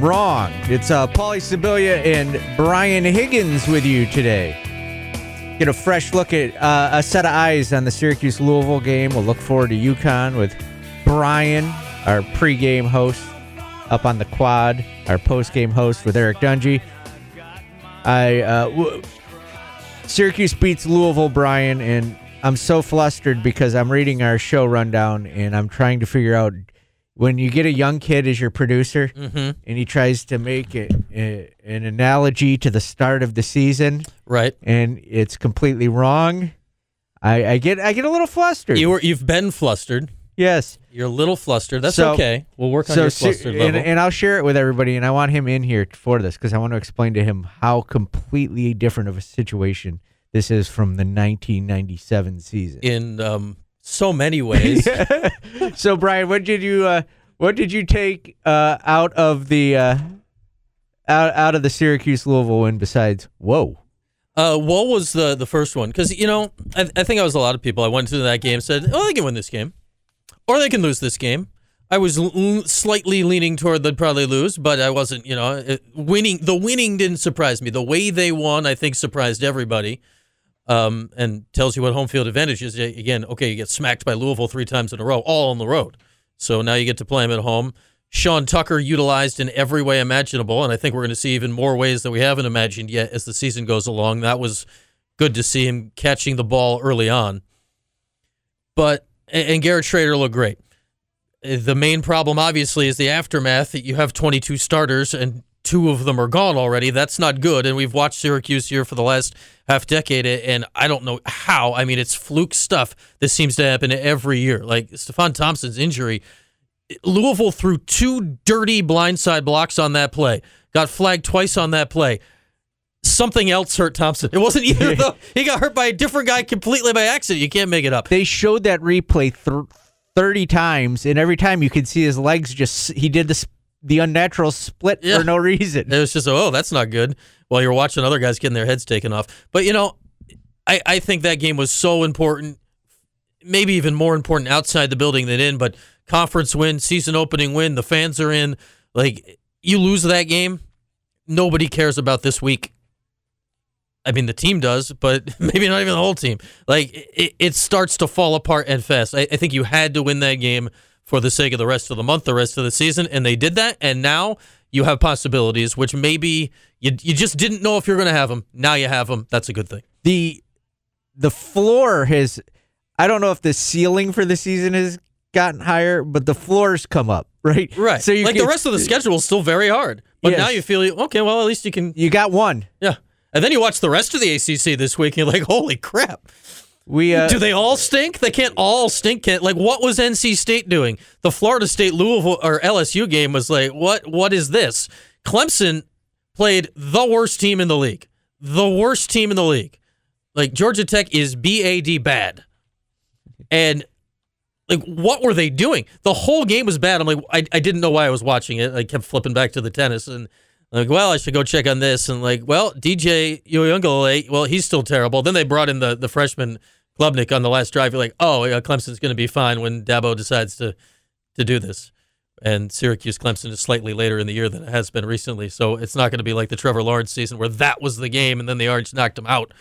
wrong. It's uh, Paulie Sibilia and Brian Higgins with you today. Get a fresh look at uh, a set of eyes on the Syracuse Louisville game. We'll look forward to UConn with Brian, our pregame host, up on the quad, our postgame host with Eric Dungy. I uh, w- Syracuse beats Louisville, Brian, and I'm so flustered because I'm reading our show rundown and I'm trying to figure out when you get a young kid as your producer and he tries to make it a, an analogy to the start of the season Right. and it's completely wrong. I, I get I get a little flustered. You were you've been flustered. yes. You're a little flustered. That's So- okay. We'll work on your flustered and, level. and I'll share it with everybody, and I want him in here for this because I want to explain to him how completely different of a situation this is from the 1997 season. in um, so many ways. so, Brian, what did you uh, what did you take uh, out of the uh, out out of the Syracuse Louisville win besides whoa? Uh, what was the the first one? Because you know, I, I think I was a lot of people. I went into that game said, "Oh, they can win this game, or they can lose this game." I was l- slightly leaning toward they'd probably lose, but I wasn't. You know, it, winning. The winning didn't surprise me. The way they won, I think, surprised everybody. Um, and tells you what home field advantage is. Again, okay, you get smacked by Louisville three times in a row, all on the road. So now you get to play them at home. Sean Tucker utilized in every way imaginable, and I think we're going to see even more ways that we haven't imagined yet as the season goes along. That was good to see him catching the ball early on. But and Garrett Shrader looked great. The main problem, obviously, is the aftermath. That you have 22 starters and two of them are gone already. That's not good. And we've watched Syracuse here for the last half decade, and I don't know how. I mean, it's fluke stuff. This seems to happen every year. Like Stefon Thompson's injury. Louisville threw two dirty blindside blocks on that play. Got flagged twice on that play. Something else hurt Thompson. It wasn't either though. He got hurt by a different guy completely by accident. You can't make it up. They showed that replay th- 30 times, and every time you could see his legs just he did this the unnatural split Yeah. for no reason. It was just, oh, that's not good. While you're watching other guys getting their heads taken off. But, you know, I, I think that game was so important, maybe even more important outside the building than in, but conference win, season opening win, the fans are in. Like, you lose that game, nobody cares about this week. I mean, the team does, but maybe not even the whole team. Like, it, it starts to fall apart and fast. I, I think you had to win that game for the sake of the rest of the month, the rest of the season, and they did that. And now you have possibilities, which maybe you, you just didn't know if you're going to have them. Now you have them. That's a good thing. The the floor has I don't know if the ceiling for the season has gotten higher, but the floors come up, right? Right. So you like can- the rest of the schedule is still very hard, but Yes. now you feel okay. Well, at least you can. You got one. Yeah. And then you watch the rest of the ACC this week, and you're like, holy crap. We uh, Do they all stink? They can't all stink. Can't, like what was NC State doing? The Florida State Louisville or LSU game was like, what? What is this? Clemson played the worst team in the league. The worst team in the league. Like Georgia Tech is BAD bad. And like what were they doing? The whole game was bad. I'm like I, I didn't know why I was watching it. I kept flipping back to the tennis and like, well, I should go check on this and like, well, DJ Uiagalelei, well, he's still terrible. Then they brought in the the freshman Klubnik on the last drive. You're like, oh, Clemson's going to be fine when Dabo decides to to do this. And Syracuse Clemson is slightly later in the year than it has been recently, so it's not going to be like the Trevor Lawrence season where that was the game and then the Orange knocked him out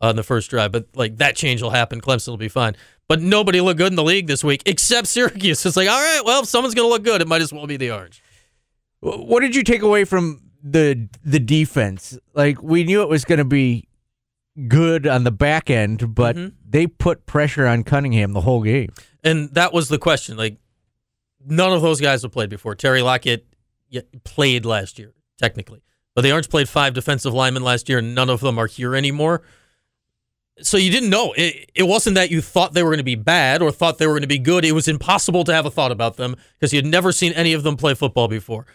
on the first drive. But like that change will happen. Clemson will be fine. But nobody looked good in the league this week except Syracuse. It's like, all right, well, if someone's going to look good, it might as well be the Orange. what did you take away from the the defense? Like we knew it was going to be good on the back end, but Mhm. they put pressure on Cunningham the whole game. And that was the question. Like, none of those guys have played before. Terry Lockett played last year, technically. But the Orange played five defensive linemen last year, and none of them are here anymore. So you didn't know. It, it wasn't that you thought they were going to be bad or thought they were going to be good. It was impossible to have a thought about them because you had never seen any of them play football before.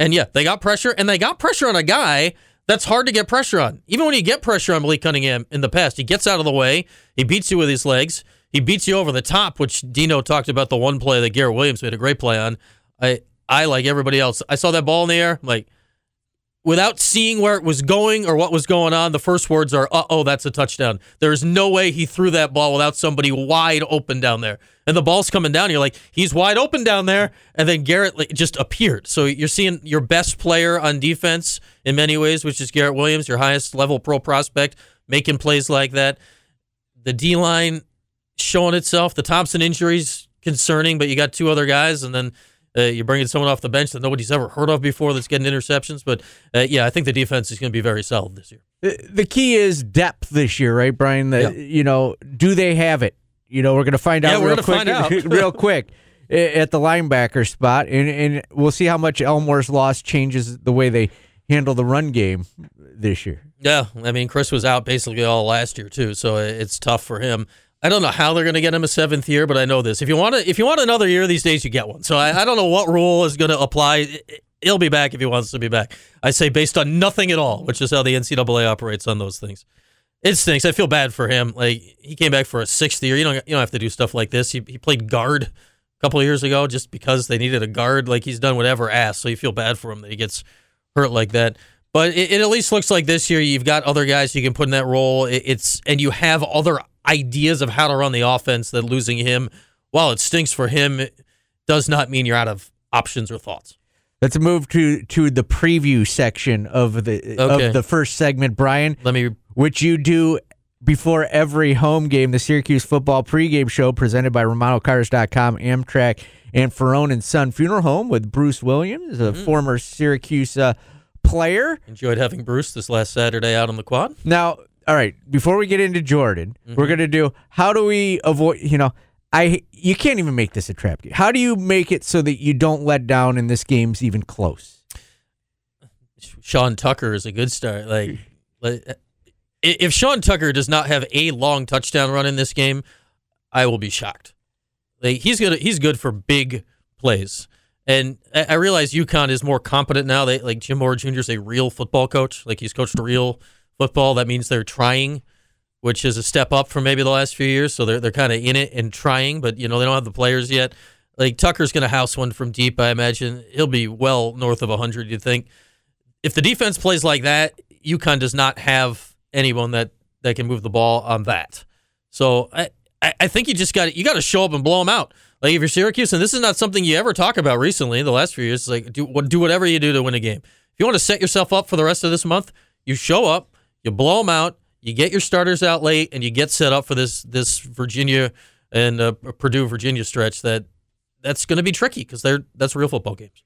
And yeah, they got pressure, and they got pressure on a guy that's hard to get pressure on. Even when you get pressure on Malik Cunningham in the past, he gets out of the way, he beats you with his legs, he beats you over the top, which Dino talked about the one play that Garrett Williams made a great play on. I I like everybody else. I saw that ball in the air, like without seeing where it was going or what was going on, the first words are, uh oh, that's a touchdown. There's no way he threw that ball without somebody wide open down there. And the ball's coming down. You're like, he's wide open down there. And then Garrett just appeared. So you're seeing your best player on defense in many ways, which is Garrett Williams, your highest level pro prospect, making plays like that. The D line showing itself. The Thompson injuries concerning, but you got two other guys. And then uh, you're bringing someone off the bench that nobody's ever heard of before that's getting interceptions. But uh, yeah, I think the defense is going to be very solid this year. The, key is depth this year, right, Brian? The, Yeah. You know, do they have it? You know, we're going to find out Yeah, real quick, find out. real quick at the linebacker spot, and and we'll see how much Elmore's loss changes the way they handle the run game this year. Yeah, I mean, Chris was out basically all last year too, so it's tough for him. I don't know how they're going to get him a seventh year, but I know this: if you want to, if you want another year these days, you get one. So I, I don't know what rule is going to apply. He'll be back if he wants to be back. I say based on nothing at all, which is how the NCAA operates on those things. It stinks. I feel bad for him. Like he came back for a sixth year. You don't you don't have to do stuff like this. He, he played guard a couple of years ago just because they needed a guard. Like he's done whatever asked, so you feel bad for him that he gets hurt like that. But it, it at least looks like this year you've got other guys you can put in that role. It, it's and you have other ideas of how to run the offense. That losing him, while it stinks for him, does not mean you're out of options or thoughts. Let's move to to the preview section of the Okay. of the first segment, Brian, Let me which you do before every home game. The Syracuse football pregame show presented by RomanoCars.com, Amtrak, and Ferrone and Son Funeral Home with Bruce Williams, a Mm-hmm. former Syracuse uh, player. enjoyed having Bruce this last Saturday out on the quad. Now, all right, before we get into Jordan, Mm-hmm. we're gonna do how do we avoid? You know, I you can't even make this a trap game. How do you make it so that you don't let down and this game's even close? Sean Tucker is a good start. Like, like, if Sean Tucker does not have a long touchdown run in this game, I will be shocked. Like he's good. He's good for big plays. And I I realize UConn is more competent now. They like Jim Mora Jr. is a real football coach. Like he's coached real football. That means they're trying, which is a step up from maybe the last few years. So they're they're kind of in it and trying, but you know they don't have the players yet. Like Tucker's going to house one from deep. I imagine he'll be well north of hundred. You'd think if the defense plays like that, UConn does not have anyone that that can move the ball on that. So I I, think you just got you got to show up and blow them out. Like if you're Syracuse, and this is not something you ever talk about recently the last few years. Like do do whatever you do to win a game. If you want to set yourself up for the rest of this month, you show up, you blow them out, you get your starters out late, and you get set up for this this Virginia and uh, Purdue Virginia stretch that that's going to be tricky because they're that's real football games.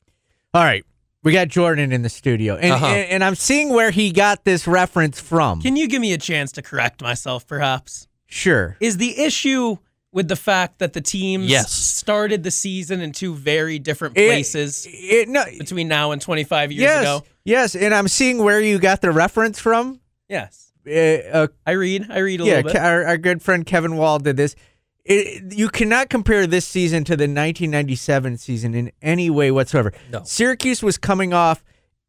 All right, we got Jordan in the studio, and Uh-huh. and, and I'm seeing where he got this reference from. Can you give me a chance to correct myself, perhaps? sure. Is the issue with the fact that the teams Yes. started the season in two very different It- places It, no, between now and 25 years yes, ago? yes, and I'm seeing where you got the reference from. Yes. Uh, uh, I read. I read a yeah, little bit. Our, our good friend Kevin Wall did this. It, you cannot compare this season to the 1997 season in any way whatsoever. No. Syracuse was coming off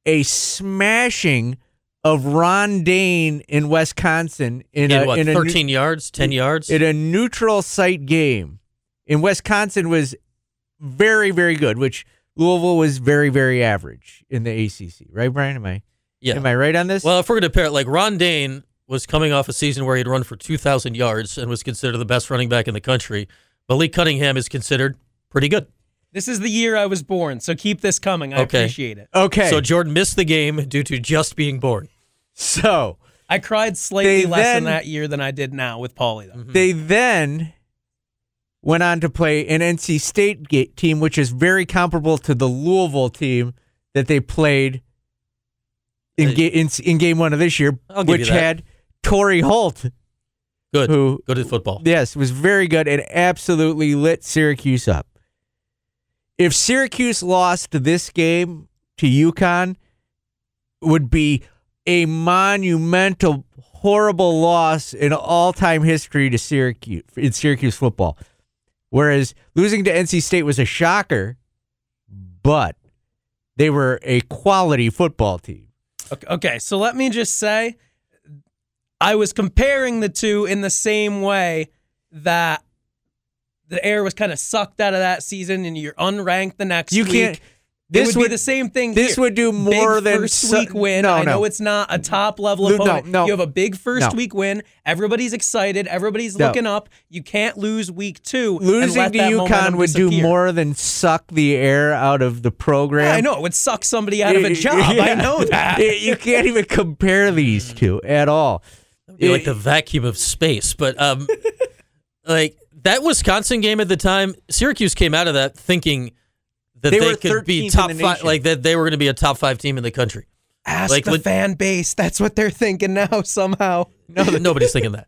a smashing of Ron Dayne in Wisconsin in, In a, what in a 13 yards, 10 yards? in a neutral site game. In Wisconsin was very very good, which Louisville was very very average in the ACC. Right, Brian? Am I yeah. am I right on this? Well, if we're going to pair it, like Ron Dayne was coming off a season where he'd run for 2,000 yards and was considered the best running back in the country. Malik Cunningham is considered pretty good. This is the year I was born, so keep this coming. I Okay. appreciate it. okay. So Jordan missed the game due to just being born. so I cried slightly less then- in that year than I did now with Paulie, though. Mm-hmm. They then went on to play an NC State ga- team, which is very comparable to the Louisville team that they played in, ga- in, in game one of this year, which had Torry Holt, Good. who, Good at football. yes, was very good and absolutely lit Syracuse up. If Syracuse lost this game to UConn, would be a monumental, horrible loss in all-time history to Syracuse in Syracuse football. Whereas losing to NC State was a shocker, but they were a quality football team. Okay, so let me just say, I was comparing the two in the same way that the air was kind of sucked out of that season, and you're unranked the next You week. can't. It This would, would be the same thing. This here. would do more big than first su- week win. No, I know it's not a top level No, no, opponent. no. You have a big first No. week win. Everybody's excited. Everybody's No. looking up. You can't lose week two. and Losing let to UConn momentum would do more than suck the air out of the program. Yeah, I know it would suck somebody out of a job. I know that. You can't even compare these two at all. Be like the vacuum of space. But um, like that Wisconsin game at the time, Syracuse came out of that thinking that They they, were could be top five, like that they were going to be a top five team in the country. Ask Like, the leg- fan base. That's what they're thinking now. Somehow No, nobody's thinking that.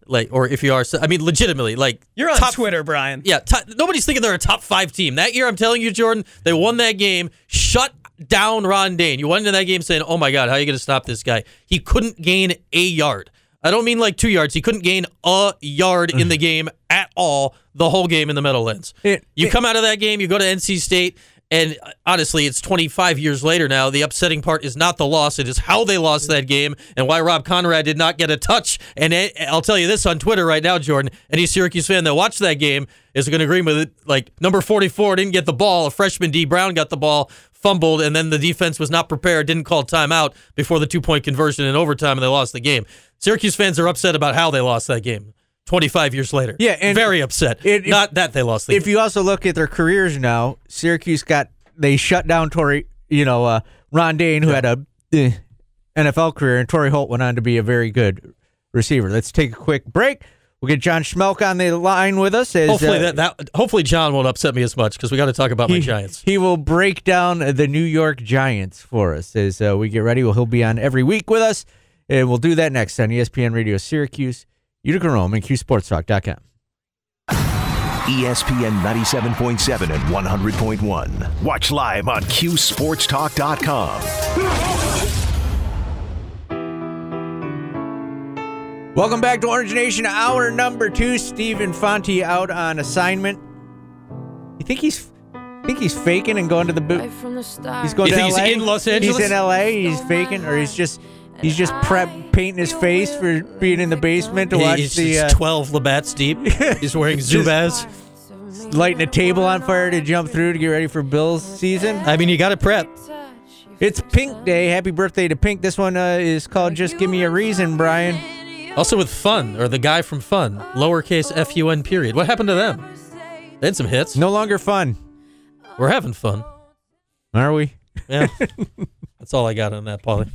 Like, or if you are, I mean, legitimately, like you're on top, Twitter, Brian. Yeah, top, nobody's thinking they're a top five team that year. I'm telling you, Jordan, they won that game. Shut down Ron Dayne. You went into that game saying, "Oh my God, how are you going to stop this guy?" He couldn't gain a yard. I don't mean like two yards. He couldn't gain a yard in the game at all. The whole game in the Meadowlands. It- you it- come out of that game, you go to NC State. And uh, honestly, it's 25 years later now. The upsetting part is not the loss; it is how they lost that game and why Rob Konrad did not get a touch. And I- I'll tell you this on Twitter right now, Jordan. Any Syracuse fan that watched that game is going to agree with it. Like number 44 didn't get the ball. A freshman D Brown got the ball, fumbled, and then the defense was not prepared, didn't call timeout before the two point conversion in overtime, and they lost the game. Syracuse fans are upset about how they lost that game. 25 years later. Yeah, and very upset. it- not that they lost the If game. you also look at their careers now, Syracuse got they shut down Torry, you know, uh, Ron Dayne, who had a eh, NFL career, and Torry Holt went on to be a very good receiver. Let's take a quick break. We'll get John Schmelk on the line with us. As, Hopefully uh, that, that hopefully John won't upset me as much because we got to talk about my Giants. He will break down the New York Giants for us as uh, we get ready. Well, he'll be on every week with us, and we'll do that next on ESPN Radio Syracuse, Utica Rome, and QSportsTalk.com. ESPN 97.7 and 100.1. Watch live on QSportsTalk.com. Welcome back to Orange Nation, hour number two. Stephen Fonte out on assignment. You think he's think he's faking and going to the boot? He's going You to think he's in Los Angeles? He's in LA. He's faking, or he's just he's just prep painting his face for being in the basement to He- watch he's the he's uh, 12 Labatt's deep. He's wearing Zubaz. lighting a table on fire to jump through to get ready for Bills season. I mean, you got to prep. It's Pink Day. Happy birthday to Pink. This one uh, is called "Just Give Me a Reason," Brian. Also with Fun, or the guy from Fun, lowercase F U N period. What happened to them? They had some hits. No longer fun, We're having fun. are we? Yeah. That's all I got on that, Paulie.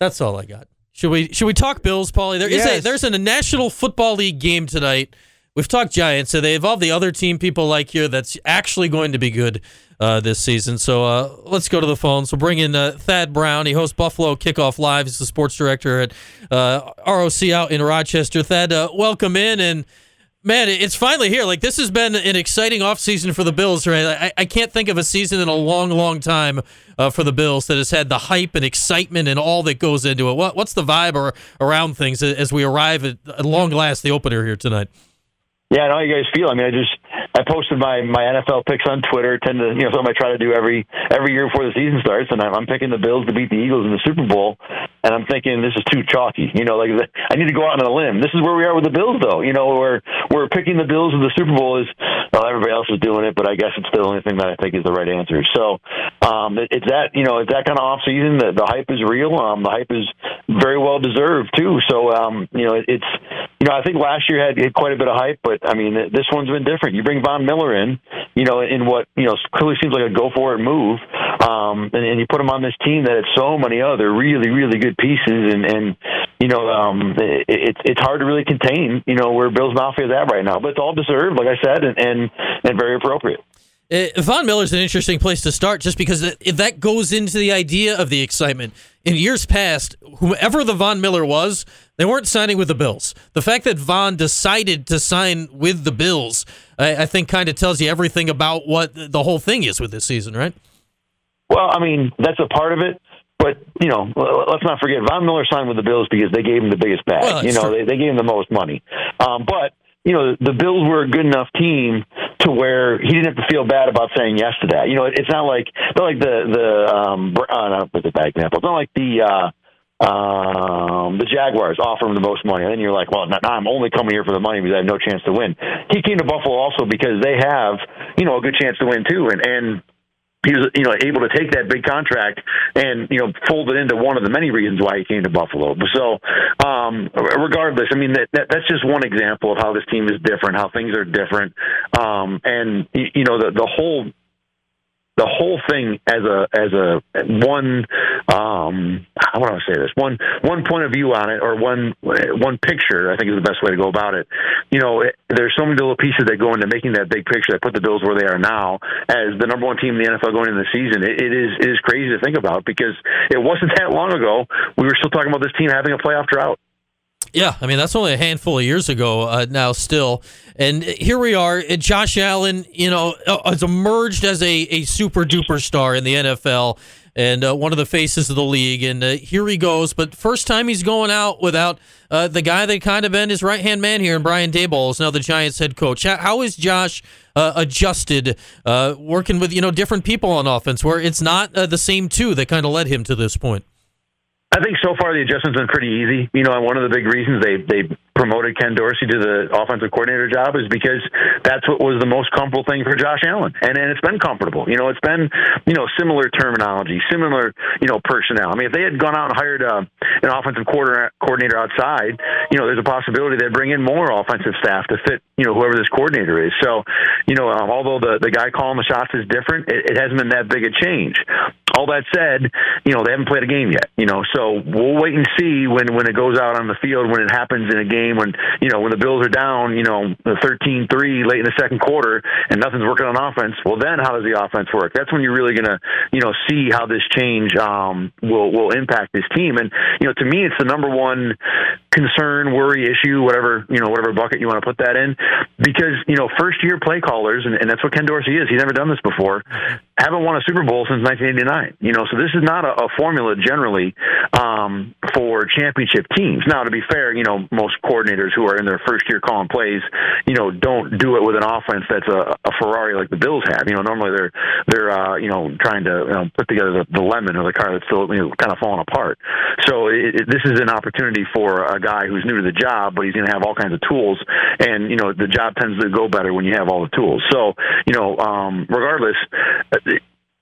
That's all I got. Should we should we talk Bills, Paulie? There is a Yes. there's a National Football League game tonight. We've talked Giants, so they involve the other team people like here that's actually going to be good uh, this season. So uh, let's go to the phones. We'll bring in uh, Thad Brown. He hosts Buffalo Kickoff Live. He's the sports director at uh, ROC out in Rochester. Thad, uh, welcome in and. Man, it's finally here. Like this has been an exciting offseason for the Bills, right? I, I can't think of a season in a long, long time uh, for the Bills that has had the hype and excitement and all that goes into it. What, what's the vibe or, around things as we arrive at, at long last the opener here tonight? Yeah, I know how you guys feel. I mean, I just I posted my my NFL picks on Twitter. Tend to you know something I try to do every every year before the season starts, and I'm, I'm picking the Bills to beat the Eagles in the Super Bowl. And I'm thinking this is too chalky. You know, like I need to go out on a limb. This is where we are with the Bills, though. You know, where we're we're picking the Bills in the Super Bowl is well, everybody else is doing it, but I guess it's the only thing that I think is the right answer. So um, it, it's that you know it's that kind of off season. The, the hype is real. Um, the hype is very well deserved too. So um, you know it, it's you know I think last year had, had quite a bit of hype, but I mean this one's been different. You bring Von Miller in, you know, in what you know clearly seems like a go for it move, um, and, and you put him on this team that had so many other really really good pieces, and and you know um, it, it's it's hard to really contain you know where Bills Mafia is at right now, but it's all deserved, like I said, and and, and very appropriate. Uh, Von Miller's an interesting place to start just because that, that goes into the idea of the excitement. In years past, whoever the Von Miller was, they weren't signing with the Bills. The fact that Von decided to sign with the Bills, I, I think, kind of tells you everything about what the whole thing is with this season, right? Well, I mean, that's a part of it. but you know, let's not forget Von Miller signed with the Bills because they gave him the biggest bag. Well, you know, true. they, they gave him the most money. Um, but you know, the Bills were a good enough team to where he didn't have to feel bad about saying yes to that. You know, it's not like not like the the um, uh, not with the bad example. It's not like the. Uh, um, the Jaguars offer him the most money, and then you're like, well, now I'm only coming here for the money because I have no chance to win. He came to Buffalo also because they have, you know, a good chance to win too, and and he was you know able to take that big contract and you know fold it into one of the many reasons why he came to Buffalo. So um, regardless, I mean that, that that's just one example of how this team is different, how things are different, um, and you know the the whole the whole thing as a as a one um how would I say this one one point of view on it or one one picture I think is the best way to go about it. You know, it, there's so many little pieces that go into making that big picture that put the Bills where they are now as the number one team in the NFL going into the season. It, it is it is crazy to think about because it wasn't that long ago we were still talking about this team having a playoff drought. Yeah, I mean that's only a handful of years ago uh, now. Still, and here we are. uh, Josh Allen, you know, uh, has emerged as a, a super duper star in the NFL and uh, one of the faces of the league. And uh, here he goes. But first time he's going out without uh, the guy that kind of been his right hand man here, and Brian Daboll is now the Giants head coach. How, is Josh adjusted working with you know different people on offense, where it's not the same two that kind of led him to this point? I think so far the adjustment's been pretty easy. You know, and one of the big reasons they they promoted Ken Dorsey to the offensive coordinator job is because that's what was the most comfortable thing for Josh Allen, and and it's been comfortable. You know, it's been you know similar terminology, similar you know personnel. I mean, if they had gone out and hired uh, an offensive quarter, coordinator outside, you know, there's a possibility they'd bring in more offensive staff to fit you know whoever this coordinator is. So, you know, um, although the the guy calling the shots is different, it, it hasn't been that big a change. All that said, you know, they haven't played a game yet. You know, so we'll wait and see when when it goes out on the field when it happens in a game when you know when the Bills are down, you know, 13-3 late in the second quarter and nothing's working on offense. Well, then how does the offense work? That's when you're really gonna you know see how this change um, will will impact this team. And you know, to me, it's the number one concern, worry, issue, whatever you know, whatever bucket you want to put that in, because you know, first year play callers, and, and that's what Ken Dorsey is. He's never done this before. Haven't won a Super Bowl since 1989. You know, so this is not a, a formula generally um, for championship teams. Now, to be fair, you know, most coordinators who are in their first year calling plays, you know, don't do it with an offense that's a, a Ferrari like the Bills have. You know, normally they're they're uh, you know trying to you know, put together the, the lemon or the car that's still you know, kind of falling apart. So it, it, this is an opportunity for a guy who's new to the job, but he's going to have all kinds of tools, and you know the job tends to go better when you have all the tools. So you know, um, regardless. uh,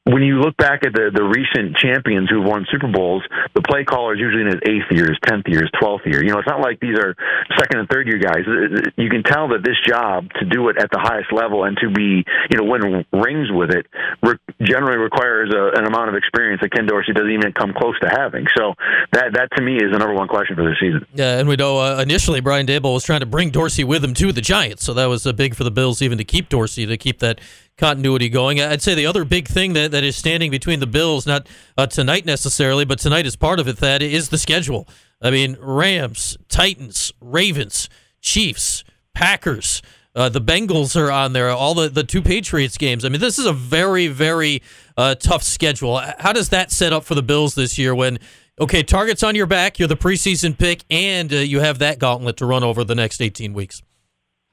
when you look back at the, the recent champions who've won Super Bowls, the play caller is usually in his eighth year, his tenth year, his twelfth year. You know, it's not like these are second and third year guys. You can tell that this job to do it at the highest level and to be, you know, win rings with it re- generally requires a, an amount of experience that Ken Dorsey doesn't even come close to having. So that that to me is the number one question for this season. Yeah, and we know uh, initially Brian Daboll was trying to bring Dorsey with him to the Giants, so that was uh, big for the Bills even to keep Dorsey to keep that continuity going. I'd say the other big thing that, that is standing between the Bills, not uh, tonight necessarily, but tonight is part of it. That is the schedule. I mean, Rams, Titans, Ravens, Chiefs, Packers. Uh, the Bengals are on there. All the, the two Patriots games. I mean, this is a very very uh, tough schedule. How does that set up for the Bills this year? When okay, targets on your back, you're the preseason pick, and uh, you have that gauntlet to run over the next 18 weeks.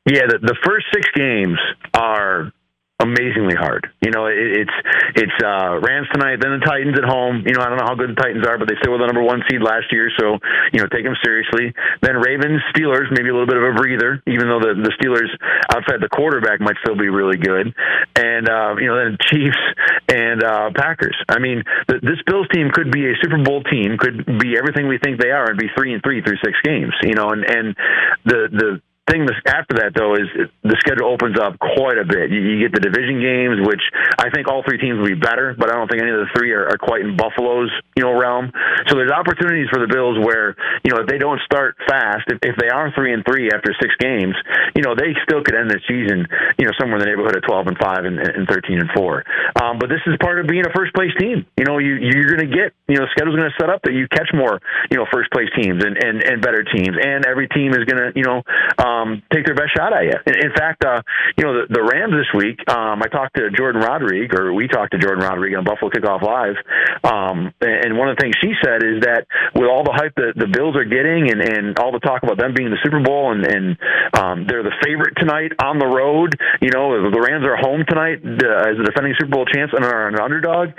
Yeah, the, the first six games are amazingly hard. You know, it, it's it's uh, Rams tonight, then the Titans at home. You know, I don't know how good the Titans are, but they still were the number one seed last year, so you know, take them seriously. Then Ravens, Steelers, maybe a little bit of a breather, even though the the Steelers outside the quarterback might still be really good. And uh, you know, then Chiefs and uh, Packers. I mean, th- this Bills team could be a Super Bowl team, could be everything we think they are, and be three and three through six games. You know, and and the the thing after that though is the schedule opens up quite a bit. You, you get the division games, which I think all three teams will be better, but I don't think any of the three are, are quite in Buffalo's you know realm. So there's opportunities for the Bills where you know if they don't start fast, if, if they are three and three after six games, you know they still could end the season you know somewhere in the neighborhood of 12 and five and, and 13 and four. Um, but this is part of being a first place team. You know you you're going to get you know schedule's going to set up that you catch more you know first place teams and and and better teams, and every team is going to you know. Um, um, take their best shot at you. In, in fact, uh, you know, the, the Rams this week, um, I talked to Jordan Rodriguez, or we talked to Jordan Rodriguez on Buffalo Kickoff Live, um, and one of the things she said is that with all the hype that the Bills are getting and, and all the talk about them being the Super Bowl and, and um, they're the favorite tonight on the road, you know, the Rams are home tonight uh, as the defending Super Bowl champs and are an underdog,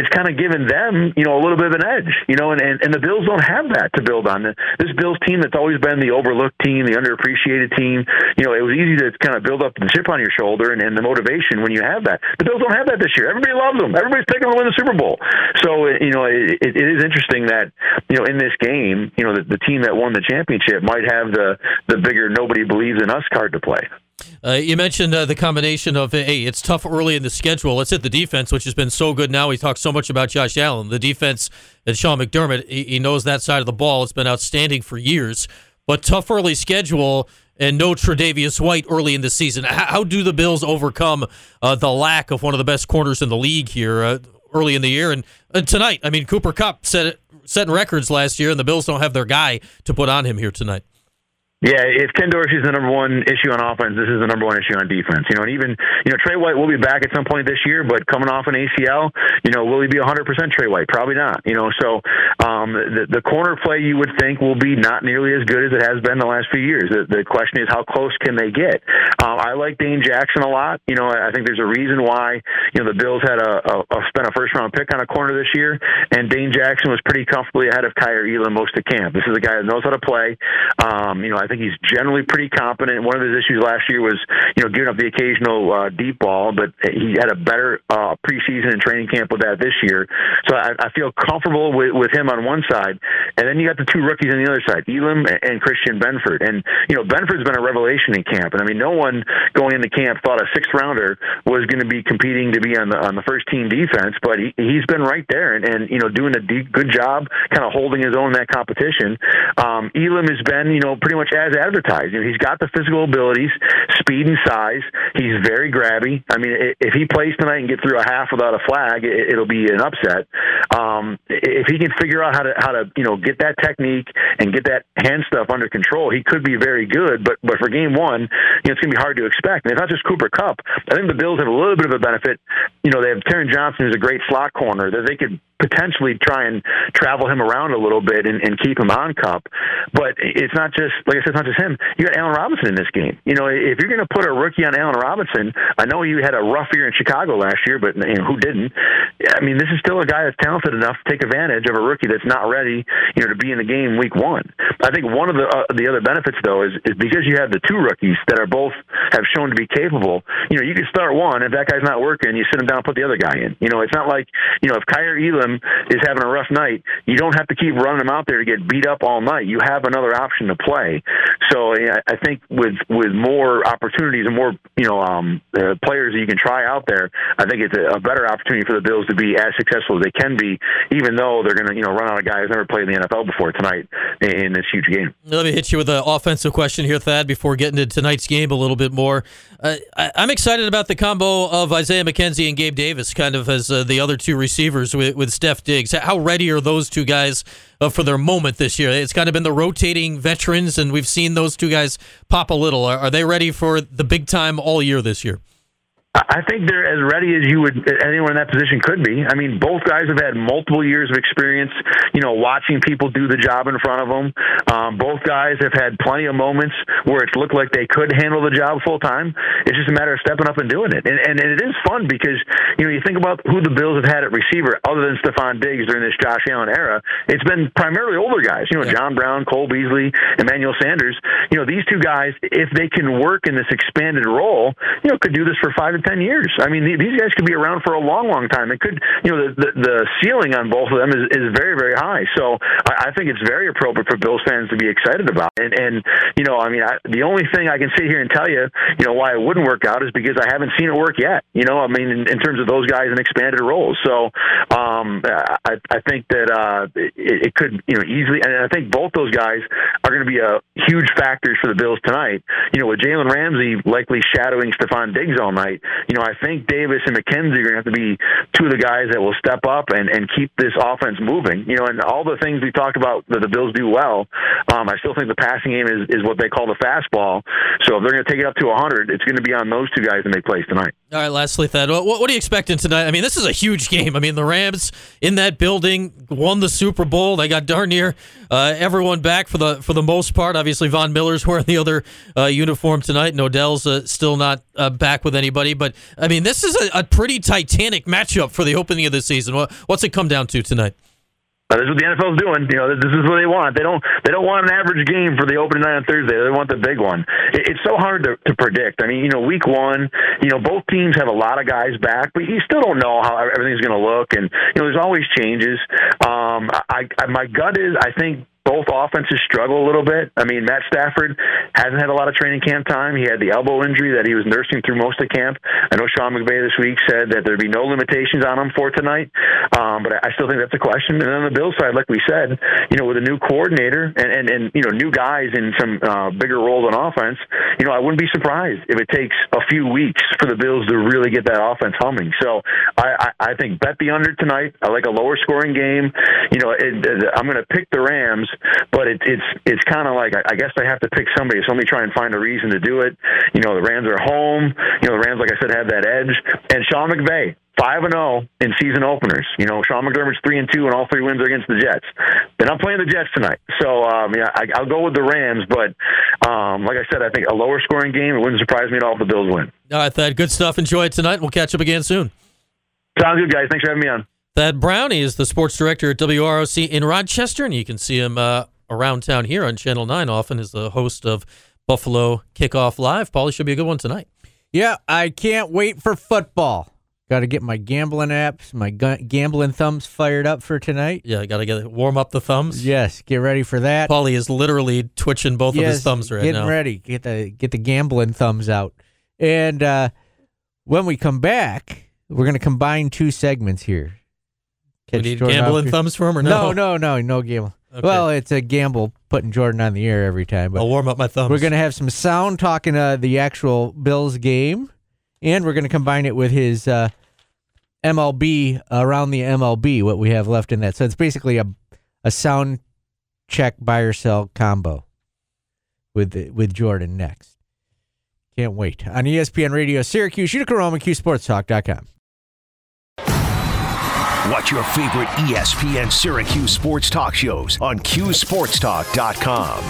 it's kind of given them, you know, a little bit of an edge, you know, and, and, and the Bills don't have that to build on. This Bills team that's always been the overlooked team, the underappreciated team, you know, it was easy to kind of build up the chip on your shoulder and, and the motivation when you have that. The Bills don't have that this year. Everybody loves them. Everybody's picking them to win the Super Bowl. So, you know, it, it is interesting that, you know, in this game, you know, the, the team that won the championship might have the, the bigger nobody believes in us card to play. Uh, you mentioned uh, the combination of hey, it's tough early in the schedule. Let's hit the defense, which has been so good now. We talk so much about Josh Allen, the defense, and Sean McDermott. He, he knows that side of the ball. It's been outstanding for years. But tough early schedule and no Tre'Davious White early in the season. How, how do the Bills overcome uh, the lack of one of the best corners in the league here uh, early in the year and tonight? I mean, Cooper Kupp set setting records last year, and the Bills don't have their guy to put on him here tonight. Yeah, if Ken Dorsey's the number one issue on offense, this is the number one issue on defense. You know, and even you know Trey White will be back at some point this year, but coming off an ACL, you know, will he be 100% Trey White? Probably not. You know, so um, the the corner play you would think will be not nearly as good as it has been the last few years. The, the question is how close can they get? Um, I like Dane Jackson a lot. You know, I think there's a reason why you know the Bills had a, a, a spent a first round pick on a corner this year, and Dane Jackson was pretty comfortably ahead of Kaiir Elam most of camp. This is a guy that knows how to play. Um, you know, I think he's generally pretty competent. One of his issues last year was, you know, giving up the occasional uh, deep ball, but he had a better uh, preseason and training camp with that this year. So I, I feel comfortable with, with him on one side, and then you got the two rookies on the other side, Elam and Christian Benford. And you know, Benford's been a revelation in camp, and I mean, no one going into camp thought a sixth rounder was going to be competing to be on the on the first team defense, but he, he's been right there and, and you know doing a deep, good job, kind of holding his own in that competition. Um, Elam has been you know pretty much as advertised. You know, he's got the physical abilities, speed and size. He's very grabby. I mean, if he plays tonight and get through a half without a flag, it'll be an upset. Um, if he can figure out how to how to you know get that technique and get that hand stuff under control, he could be very good. But but for game one, you know, it's going to be hard to expect. And it's not just Cooper Kupp. I think the Bills have a little bit of a benefit. You know, they have Taron Johnson, who's a great slot corner that they could potentially try and travel him around a little bit and, and keep him on Kupp. But it's not just like I said, it's not just him. You got Allen Robinson in this game. You know, if you're going to put a rookie on Allen Robinson, I know you had a rough year in Chicago last year, but you know, who didn't? I mean, this is still a guy that's talented enough to take advantage of a rookie that's not ready, you know, to be in the game week one. I think one of the uh, the other benefits though is, is because you have the two rookies that are both have shown to be capable. You know, you can start one if that guy's not working, you sit him down, and put the other guy in. You know, it's not like you know if Kaiir Elam is having a rough night, you don't have to keep running him out there to get beat up all night. You have another option to play. So I think with with more opportunities and more you know um, uh, players that you can try out there, I think it's a, a better opportunity for the Bills to be as successful as they can be, even though they're going to you know run out of guys never played in the NFL before tonight in this huge game. Let me hit you with an offensive question here, Thad, before getting to tonight's game a little bit more. Uh, I, am excited about the combo of Isaiah McKenzie and Gabe Davis, kind of as uh, the other two receivers with, with Steph Diggs. How ready are those two guys uh, for their moment this year? It's kind of been the rotating veterans, and we've seen those two guys pop a little. Are, are they ready for the big time all year this year? I think they're as ready as you would anyone in that position could be. I mean, both guys have had multiple years of experience, you know, watching people do the job in front of them. Um, both guys have had plenty of moments where it's looked like they could handle the job full time. It's just a matter of stepping up and doing it. And, and, and it is fun because, you know, you think about who the Bills have had at receiver other than Stefon Diggs during this Josh Allen era. It's been primarily older guys, you know, John Brown, Cole Beasley, Emmanuel Sanders. You know, these two guys, if they can work in this expanded role, you know, could do this for five to ten years. I mean, these guys could be around for a long, long time. It could, you know, the the, the ceiling on both of them is, is very, very high. So I, I think it's very appropriate for Bills fans to be excited about. And and you know, I mean, I, the only thing I can sit here and tell you, you know, why it wouldn't work out is because I haven't seen it work yet. You know, I mean, in, in terms of those guys in expanded roles. So um, I I think that uh, it, it could, you know, easily, and I think both those guys are going to be a huge factors for the Bills tonight. You know, with Jalen Ramsey likely shadowing Stefon Diggs all night, you know, I think Davis and McKenzie are going to have to be two of the guys that will step up and, and keep this offense moving. You know, and all the things we talked about that the Bills do well, um, I still think the passing game is, is what they call the fastball. So if they're going to take it up to 100, it's going to be on those two guys to make plays tonight. All right, lastly, Thad, what, what are you expecting tonight? I mean, this is a huge game. I mean, the Rams in that building won the Super Bowl. They got darn near uh, everyone back for the for the most part. Obviously, Von Miller's wearing the other uh, uniform tonight. And Odell's uh, still not uh, back with anybody. But I mean, this is a, a pretty titanic matchup for the opening of the season. What, what's it come down to tonight? Is what the NFL's doing. You know, this is what they want. They don't. They don't want an average game for the opening night on Thursday. They want the big one. It, it's so hard to, to predict. I mean, you know, week one, you know, both teams have a lot of guys back, but you still don't know how everything's going to look. And you know, there's always changes. Um, I, I my gut is, I think both offenses struggle a little bit. I mean, Matt Stafford hasn't had a lot of training camp time. He had the elbow injury that he was nursing through most of camp. I know Sean McVay this week said that there'd be no limitations on him for tonight, um, but I still think that's a question. And on the Bills side, like we said, you know, with a new coordinator and and, and you know new guys in some uh, bigger roles on offense, you know, I wouldn't be surprised if it takes a few weeks for the Bills to really get that offense humming. So I I, I think bet the under tonight. I like a lower scoring game. You know, it, I'm going to pick the Rams but it, it's it's kind of like I, guess I have to pick somebody. So let me try and find a reason to do it. You know, the Rams are home. You know, the Rams, like I said, have that edge. And Sean McVay, five and zero oh in season openers. You know, Sean McDermott's three and two, and all three wins are against the Jets. Then I'm playing the Jets tonight, so um, yeah, I, I'll go with the Rams. But um, like I said, I think a lower scoring game. It wouldn't surprise me at all if the Bills win. All right, Thad, good stuff. Enjoy it tonight. We'll catch up again soon. Sounds good, guys. Thanks for having me on. Thad Brownie is the sports director at WROC in Rochester, and you can see him uh, around town here on Channel 9 often as the host of Buffalo Kickoff Live. Paulie should be a good one tonight. Yeah, I can't wait for football. Got to get my gambling apps, my gu- gambling thumbs fired up for tonight. Yeah, got to get warm up the thumbs. Yes, get ready for that. Paulie is literally twitching both yes, of his thumbs right getting now. Getting ready. Get the get the gambling thumbs out. And uh, when we come back, we're going to combine two segments here. Catch we need gambling thumbs for him or no? No, no, no, no gambling. Okay. Well, it's a gamble putting Jordan on the air every time. But I'll warm up my thumbs. We're going to have some sound talking uh, the actual Bills game, and we're going to combine it with his uh, MLB around the MLB, what we have left in that. So it's basically a a sound check buy or sell combo with with Jordan next. Can't wait. On ESPN Radio Syracuse, Utica Rome, and QSportsTalk.com. Watch your favorite ESPN Syracuse sports talk shows on QSportsTalk.com.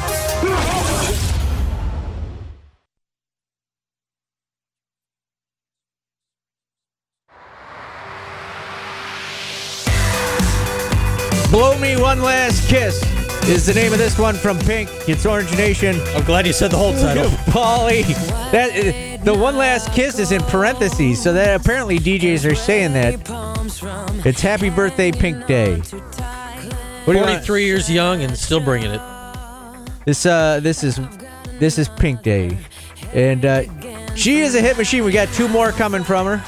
Blow Me One Last Kiss is the name of this one from Pink. It's Orange Nation. I'm glad you said the whole title. Paulie. That the one last kiss is in parentheses, so that apparently DJs are saying that it's Happy Birthday Pink Day. What 43 years young and still bringing it. This uh this is this is Pink Day, and uh, she is a hit machine. We got two more coming from her.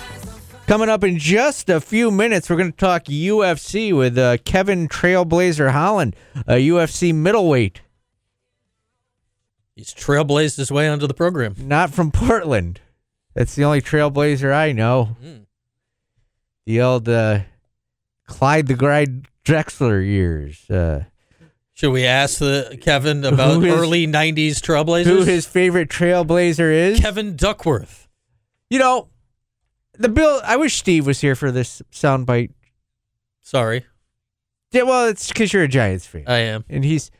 Coming up in just a few minutes, we're going to talk UFC with uh, Kevin Trailblazer Holland, a UFC middleweight. He's trailblazed his way onto the program. Not from Portland. That's the only trailblazer I know. Mm. The old uh, Clyde the Glide Drexler years. Uh, Should we ask the Kevin about his, early '90s trailblazers? Who his favorite trailblazer is? Kevin Duckworth. You know, the bill. I wish Steve was here for this soundbite. Sorry. Yeah, well, it's because you're a Giants fan. I am, and he's.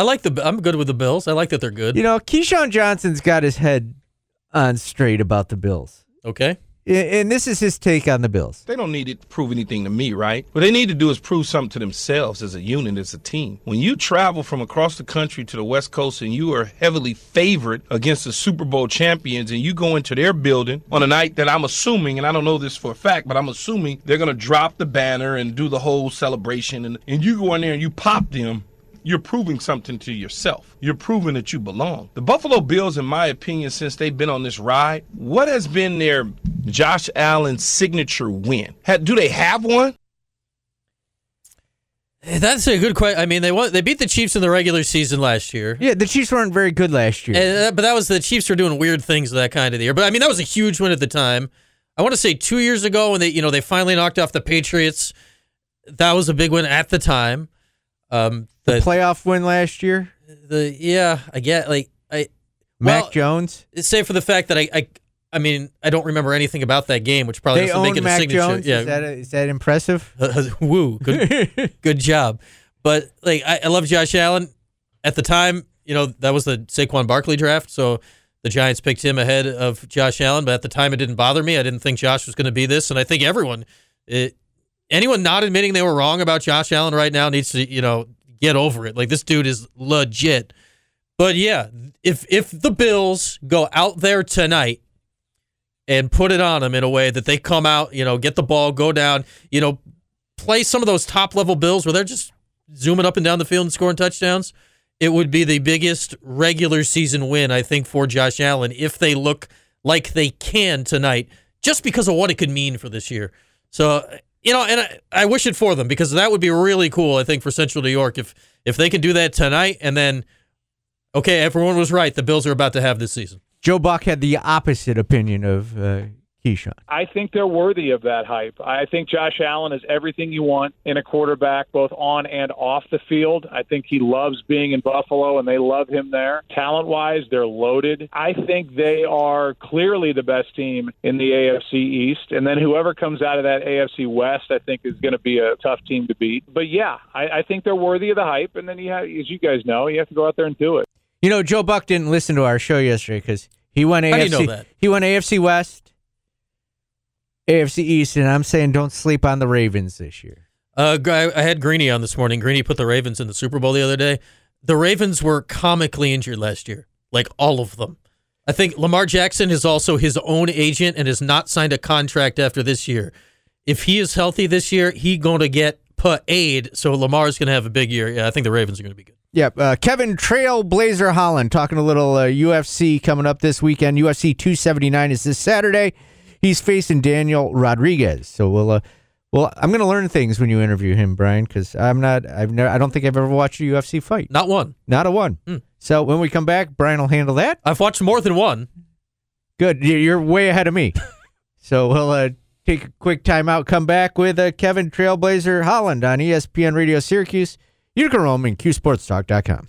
I like the. I'm good with the Bills. I like that they're good. You know, Keyshawn Johnson's got his head on straight about the Bills. Okay. And this is his take on the Bills. They don't need to prove anything to me, right? What they need to do is prove something to themselves as a unit, as a team. When you travel from across the country to the West Coast and you are heavily favored against the Super Bowl champions and you go into their building on a night that I'm assuming, and I don't know this for a fact, but I'm assuming they're going to drop the banner and do the whole celebration, and, and you go in there and you pop them you're proving something to yourself. You're proving that you belong. The Buffalo Bills, in my opinion, since they've been on this ride, what has been their Josh Allen signature win? do they have one? That's a good question. I mean, they won, they beat the Chiefs in the regular season last year. Yeah, the Chiefs weren't very good last year. And, uh, but that was the Chiefs were doing weird things that kind of the year. But I mean, that was a huge win at the time. I want to say two years ago when they, you know, they finally knocked off the Patriots. That was a big win at the time. Um, the, the, playoff win last year. the yeah, I get like I Mac well, Jones. Save for the fact that I, I, I mean, I don't remember anything about that game, which probably They doesn't make it a signature. Jones. Yeah, Is that is that impressive? woo, good, good job. But like, I, I love Josh Allen. At the time, you know, that was the Saquon Barkley draft, so the Giants picked him ahead of Josh Allen. But at the time, it didn't bother me. I didn't think Josh was going to be this, and I think everyone, it, anyone not admitting they were wrong about Josh Allen right now needs to, you know, get over it. Like this dude is legit. But yeah, if if the Bills go out there tonight and put it on them in a way that they come out, you know, get the ball, go down, you know, play some of those top level Bills where they're just zooming up and down the field and scoring touchdowns, it would be the biggest regular season win, I think, for Josh Allen if they look like they can tonight, just because of what it could mean for this year. So, you know, and I, I wish it for them because that would be really cool, I think, for Central New York if if they can do that tonight and then, okay, everyone was right. The Bills are about to have this season. Joe Buck had the opposite opinion of uh, Keyshawn. I think they're worthy of that hype. I think Josh Allen is everything you want in a quarterback, both on and off the field. I think he loves being in Buffalo, and they love him there. Talent wise, they're loaded. I think they are clearly the best team in the AFC East. And then whoever comes out of that AFC West, I think, is going to be a tough team to beat. But yeah, I, I think they're worthy of the hype. And then you have, as you guys know, you have to go out there and do it. You know, Joe Buck didn't listen to our show yesterday because he went AFC. You know? He went AFC West, AFC East, and I'm saying don't sleep on the Ravens this year. Uh, I, I had Greeny on this morning. Greeny put the Ravens in the Super Bowl the other day. The Ravens were comically injured last year, like all of them. I think Lamar Jackson is also his own agent and has not signed a contract after this year. If he is healthy this year, he going to get paid. So Lamar's going to have a big year. Yeah, I think the Ravens are going to be good. Yep. Uh, Kevin Trailblazer Holland talking a little uh, UFC coming up this weekend. UFC 279 is this Saturday. He's facing Daniel Rodriguez. So we'll, uh, well, I'm going to learn things when you interview him, Brian, because I'm not, I've never, I don't think I've ever watched a UFC fight. Not one. Not a one. Hmm. So when we come back, Brian will handle that. I've watched more than one. Good. You- You're way ahead of me. so we'll uh, take a quick timeout, come back with uh, Kevin Trailblazer Holland on ESPN Radio Syracuse, You Utica Rome, and QSportsTalk.com.